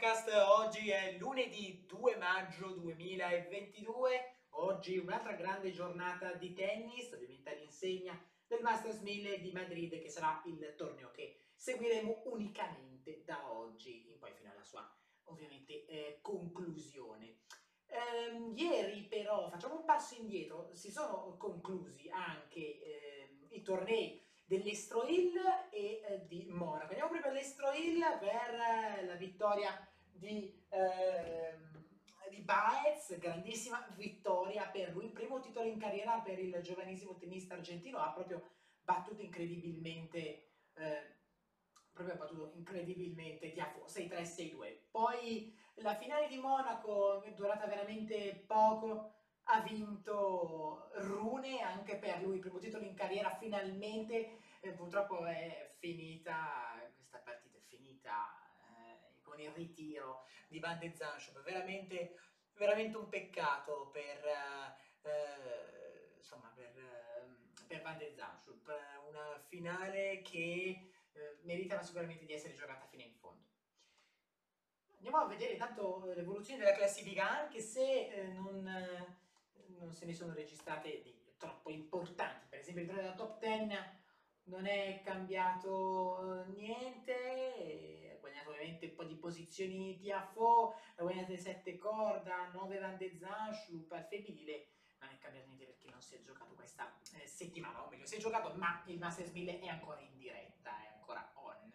podcast, oggi è lunedì 2 maggio 2022, oggi un'altra grande giornata di tennis, ovviamente all'insegna del Masters 1000 di Madrid che sarà il torneo che seguiremo unicamente da oggi in poi fino alla sua ovviamente eh, conclusione. Ehm, ieri però, facciamo un passo indietro, si sono conclusi anche eh, i tornei dell'Estroil e eh, di Monaco. Andiamo proprio all'Estroil per eh, la vittoria di, eh, di Baez, grandissima vittoria per lui, primo titolo in carriera per il giovanissimo tennista argentino, ha proprio battuto incredibilmente, eh, proprio battuto incredibilmente Tiafo 6-3-6-2. Poi la finale di Monaco durata veramente poco, ha vinto Rune anche per lui, primo titolo in carriera finalmente, eh, purtroppo è finita, questa partita è finita eh, con il ritiro di Van de Zanschop, veramente, veramente un peccato per, eh, insomma, per, eh, per Van de Zanschop, una finale che eh, meritava sicuramente di essere giocata fino in fondo. Andiamo a vedere intanto l'evoluzione della classifica, anche se eh, non non se ne sono registrate di troppo importanti. Per esempio, il della top 10 non è cambiato niente, ha guadagnato ovviamente un po' di posizioni Tiafo, ha guadagnato 7 corda, 9 Van de Zanschlup, al femminile. Non è cambiato niente perché non si è giocato questa eh, settimana, o meglio, si è giocato, ma il Masters 1000 è ancora in diretta, è ancora on.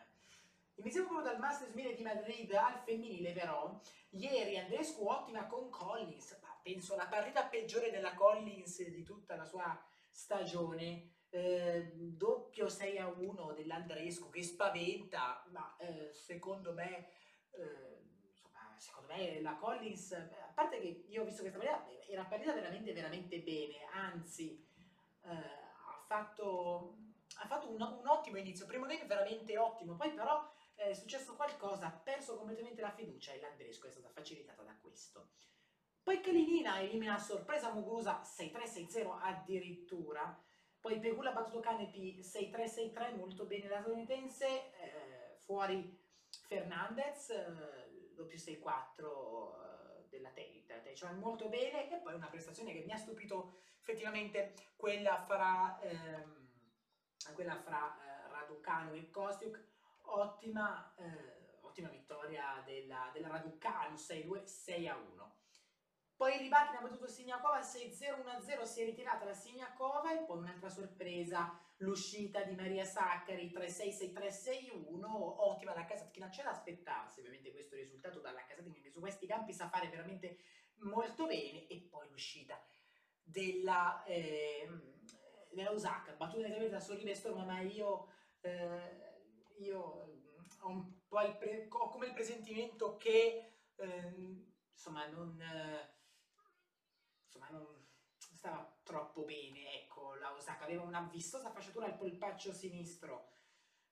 Iniziamo proprio dal Masters 1000 di Madrid al femminile però, ieri Andrescu ottima con Collins, ma penso la partita peggiore della Collins di tutta la sua stagione, eh, doppio 6 a 1 dell'Andrescu che spaventa, ma eh, secondo me... Eh, secondo me la Collins, a parte che io ho visto questa partita, era partita veramente veramente bene, anzi eh, ha fatto, ha fatto un, un, ottimo inizio, primo game veramente ottimo, poi però è successo qualcosa, ha perso completamente la fiducia e l'Andresco è stata facilitata da questo. Poi Kalinina elimina a sorpresa Muguruza 6-3-6-0 addirittura, poi Pegula ha battuto Canepi 6-3-6-3, molto bene la statunitense, eh, fuori Fernandez, eh, doppio 6-4 eh, della Tate, cioè molto bene, e poi una prestazione che mi ha stupito effettivamente quella fra, ehm, quella fra eh, Raducanu e Kostiuk, ottima, eh, ottima vittoria della, della Raducanu 6-2, 6-1. Poi Ribachina ha battuto Signakova 6-0-1-0, si è ritirata la Signakova e poi un'altra sorpresa, l'uscita di Maria Saccari 3-6-6-3-6-1, ottima la Kasatkina, c'è da aspettarsi ovviamente questo risultato dalla Kasatkina che su questi campi sa fare veramente molto bene e poi l'uscita della, eh, della Osaka, battuta esattamente da Sorribe Storm, ma io... Eh, io ho pre- ho come il presentimento che eh, insomma non eh, insomma non stava troppo bene ecco la Osaka. Aveva una vistosa fasciatura al polpaccio sinistro.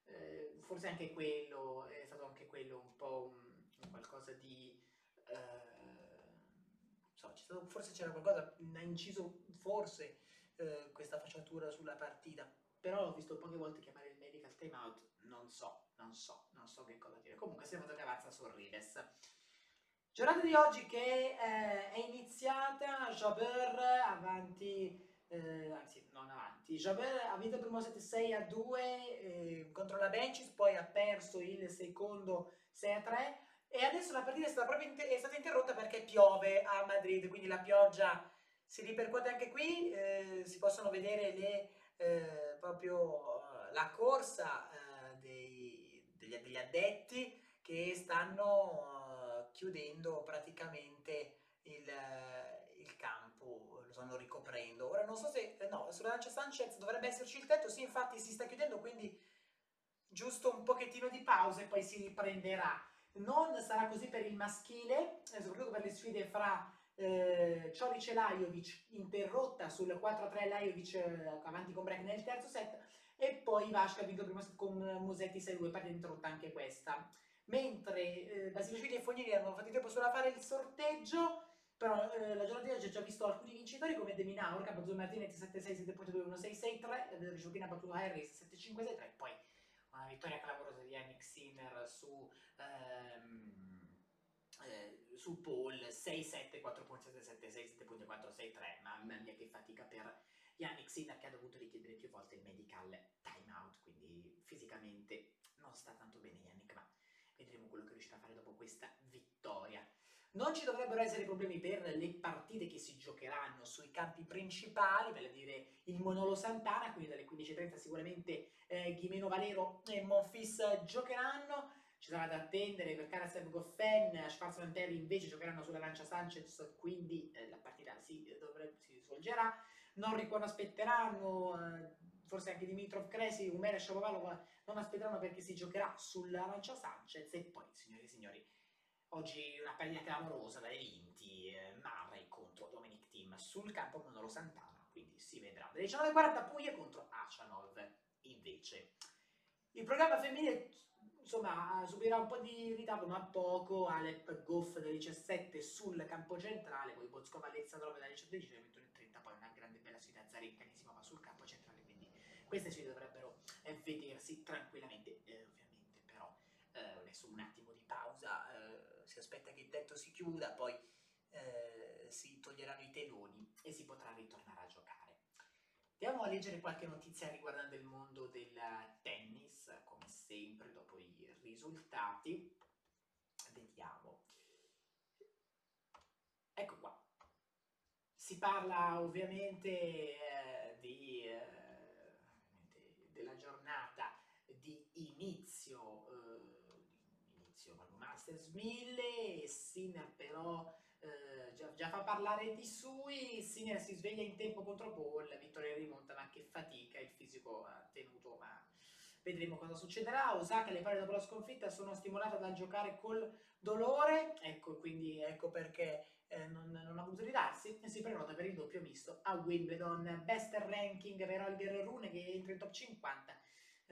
Eh, forse anche quello è stato anche quello un po' un, un qualcosa di eh, so, stato, forse c'era qualcosa ha inciso forse eh, questa fasciatura sulla partita. Però ho visto poche volte chiamare il medical timeout, non so, non so, non so che cosa dire. Comunque si è fatto che avanza sul Rives. Giornata di oggi che eh, è iniziata, Jabeur avanti, eh, anzi non avanti, Jabeur ha vinto il primo set 6 a 2 eh, contro la Benchis, poi ha perso il secondo 6 a 3 e adesso la partita è stata, proprio inter- è stata interrotta perché piove a Madrid, quindi la pioggia si ripercuote anche qui, eh, si possono vedere le eh, proprio eh, la corsa dei, degli, degli, addetti che stanno chiudendo praticamente il, il, campo, lo stanno ricoprendo. Ora non so se, no, sulla Lancia Sanchez dovrebbe esserci il tetto, sì infatti si sta chiudendo, quindi giusto un pochettino di pausa e poi si riprenderà. Non sarà così per il maschile, soprattutto per le sfide fra eh, Ciolic e Lajovic interrotta sul 4-3 Lajovic eh, avanti con break nel terzo set e poi Vasca ha vinto il primo set con Musetti 6-2 partita interrotta anche questa mentre eh, Basilashvili e Fognini hanno fatto tempo solo a fare il sorteggio però eh, la giornata di oggi ha già visto alcuni vincitori come De Minaur che ha battuto Martinez 7-6, 7.2, 1-6-6-3 Giuppina ha battuto Harris 7-5-6-3 poi una vittoria clamorosa di Yannick Sinner su ehm, eh, su Paul 6-7, 4.776, 7.463, mamma mia che fatica per Yannick Sinner che ha dovuto richiedere più volte il medical timeout, quindi fisicamente non sta tanto bene Yannick, ma vedremo quello che riuscirà a fare dopo questa vittoria. Non ci dovrebbero essere problemi per le partite che si giocheranno sui campi principali, vale a dire il Monolo Santana, quindi dalle 15.30 sicuramente eh, Ghimeno Valero e Monfis giocheranno. Ci sarà da attendere per Karasev Goffen, Schwarzmanter invece giocheranno sulla Lancia Sanchez, quindi eh, la partita si, dovrebbe, si svolgerà. Norri quando aspetteranno, eh, forse anche Dimitrov Cresi, Umere e Shapovalov non aspetteranno perché si giocherà sulla Lancia Sanchez e poi, signori e signori, Oggi una partita clamorosa dalle vinti, eh, Murray contro Dominic Team sul campo Manolo Santana, quindi si vedrà. Dalle 19.40 Puglia contro Achanov, invece. Il programma femminile, insomma, subirà un po' di ritardo, ma poco. Alep Goff dalle 17 sul campo centrale, poi Bozkova Alexandrova dalle 17.30, poi una grande bella sfida Zarenka che si muova sul campo centrale, queste si dovrebbero eh, vedersi tranquillamente, eh, ovviamente, però eh, adesso un attimo di pausa. Eh, si aspetta che il tetto si chiuda, poi eh, si toglieranno i teloni e si potrà ritornare a giocare. Andiamo a leggere qualche notizia riguardante il mondo del tennis, come sempre, dopo i risultati. Vediamo. Ecco qua. Si parla ovviamente eh, di, eh, della giornata di inizio eh, inizio con Masters 1000 e Sinner però eh, già, già, fa parlare di sui, Sinner si sveglia in tempo contro Paul, vittoria rimonta ma che fatica, il fisico ha tenuto ma vedremo cosa succederà, Osaka le pare dopo la sconfitta sono stimolata dal giocare col dolore, ecco quindi ecco perché eh, non, non, ha voluto ridarsi e si prenota per il doppio misto a Wimbledon, best ranking per Holger Rune che entra in top 50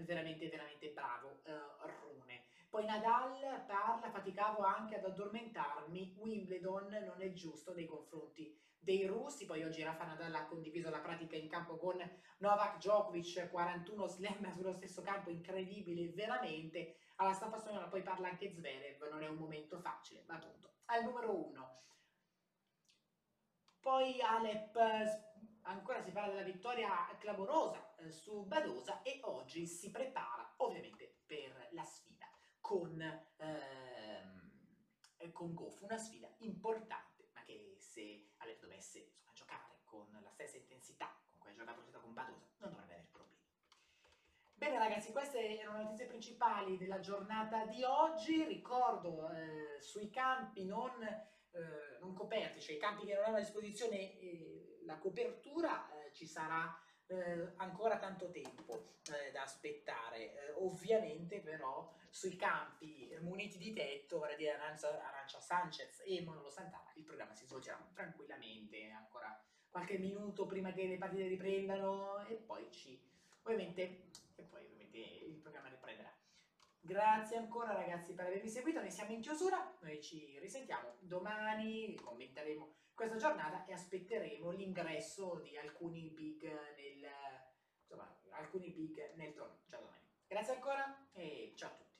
veramente veramente bravo uh, Rune. Poi Nadal parla, faticavo anche ad addormentarmi, Wimbledon non è giusto nei confronti dei russi, poi oggi Rafa Nadal ha condiviso la pratica in campo con Novak Djokovic, 41 slam sullo stesso campo, incredibile veramente, alla stampa spagnola poi parla anche Zverev, non è un momento facile, ma appunto, al numero 1. Poi Alep, ancora si parla della vittoria clamorosa eh, su Badosa e oggi si prepara ovviamente per la sfida con, ehm, con Goff, una sfida importante, ma che se Alep dovesse insomma, giocare con la stessa intensità con cui ha giocato con Badosa, non dovrebbe avere problemi. Bene ragazzi, queste erano le notizie principali della giornata di oggi. Ricordo eh, sui campi non, eh, non, coperti, cioè i campi che non hanno a disposizione eh, la copertura, eh, ci sarà eh, ancora tanto tempo eh, da aspettare. Ovviamente però sui campi muniti di tetto, vale a dire Arancia, Arancia Sanchez e Monolo Santana, il programma si svolgerà tranquillamente, ancora qualche minuto prima che le partite riprendano e poi ci ovviamente, e poi ovviamente il programma riprenderà. Grazie ancora ragazzi per avermi seguito, noi siamo in chiusura, noi ci risentiamo domani, commenteremo questa giornata e aspetteremo l'ingresso di alcuni big nel, insomma, alcuni big nel torneo. Ciao domani. Grazie ancora e ciao a tutti.